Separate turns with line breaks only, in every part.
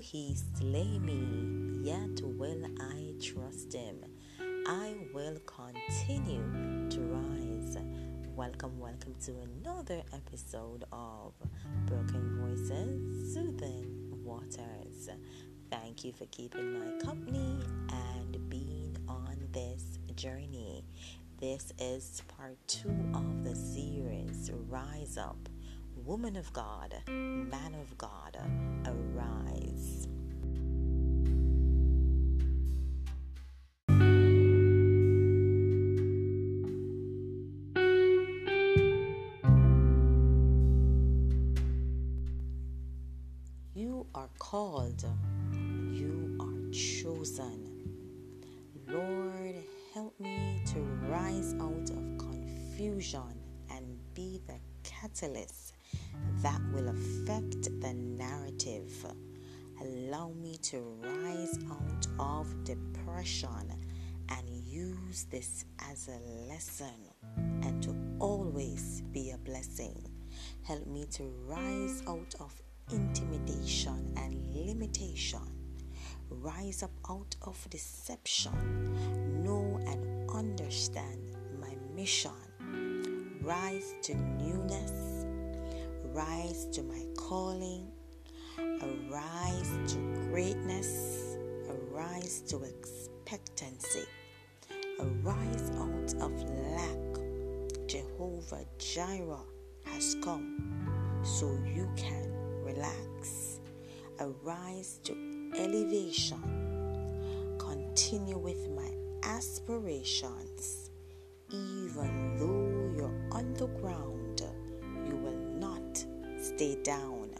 he slay me, yet will I trust him. I will continue to rise. Welcome, welcome to another episode of Broken Voices, Soothing Waters. Thank you for keeping my company and being on this journey. This is part two of the series Rise Up Woman of God, Man of God, arise. You are called, you are chosen. Lord, help me to rise out of confusion and be the catalyst that will affect the narrative. Allow me to rise out of depression and use this as a lesson and to always be a blessing. Help me to rise out of intimidation and limitation. Rise up out of deception. Know and understand my mission. Rise to newness Arise to my calling. Arise to greatness. Arise to expectancy. Arise out of lack. Jehovah Jireh has come so you can relax. Arise to elevation. Continue with my aspirations. Even though you're on the ground stay down.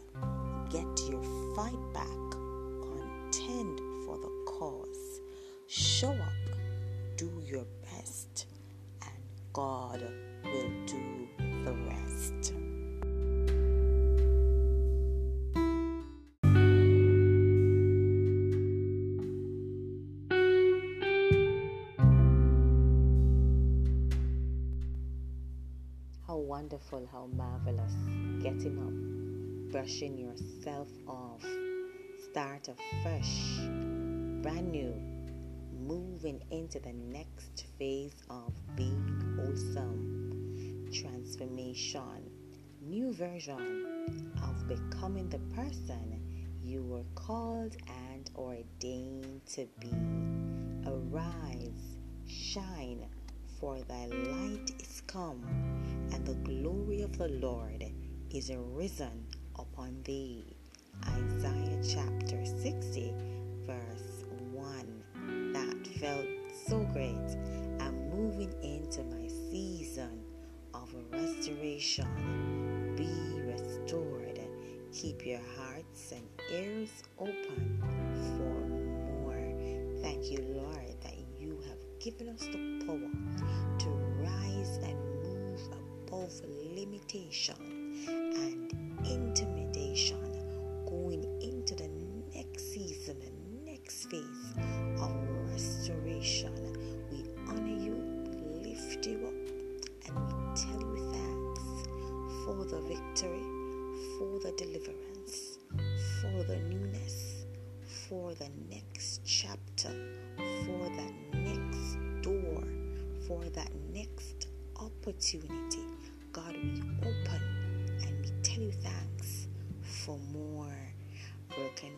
Get your fight back. Contend for the cause. Show up. Do your best. And God will do the rest. How wonderful, how marvelous. Getting up, brushing yourself off, start afresh, brand new, moving into the next phase of being wholesome, transformation, new version of becoming the person you were called and ordained to be. Arise, shine for thy light is come, and the glory of the Lord is arisen upon thee. Isaiah chapter 60, verse 1. That felt so great. I'm moving into my season of restoration. Be restored. Keep your hearts and ears open for more. Thank you, Lord, that you have given us the power to rise and move above limitation and intimidation, going into the next season, the next phase of restoration. We honor you, we lift you up, and we tell you thanks for the victory, for the deliverance, for the newness, for the next chapter, for the next door for that next opportunity. God, we open you thanks for more broken.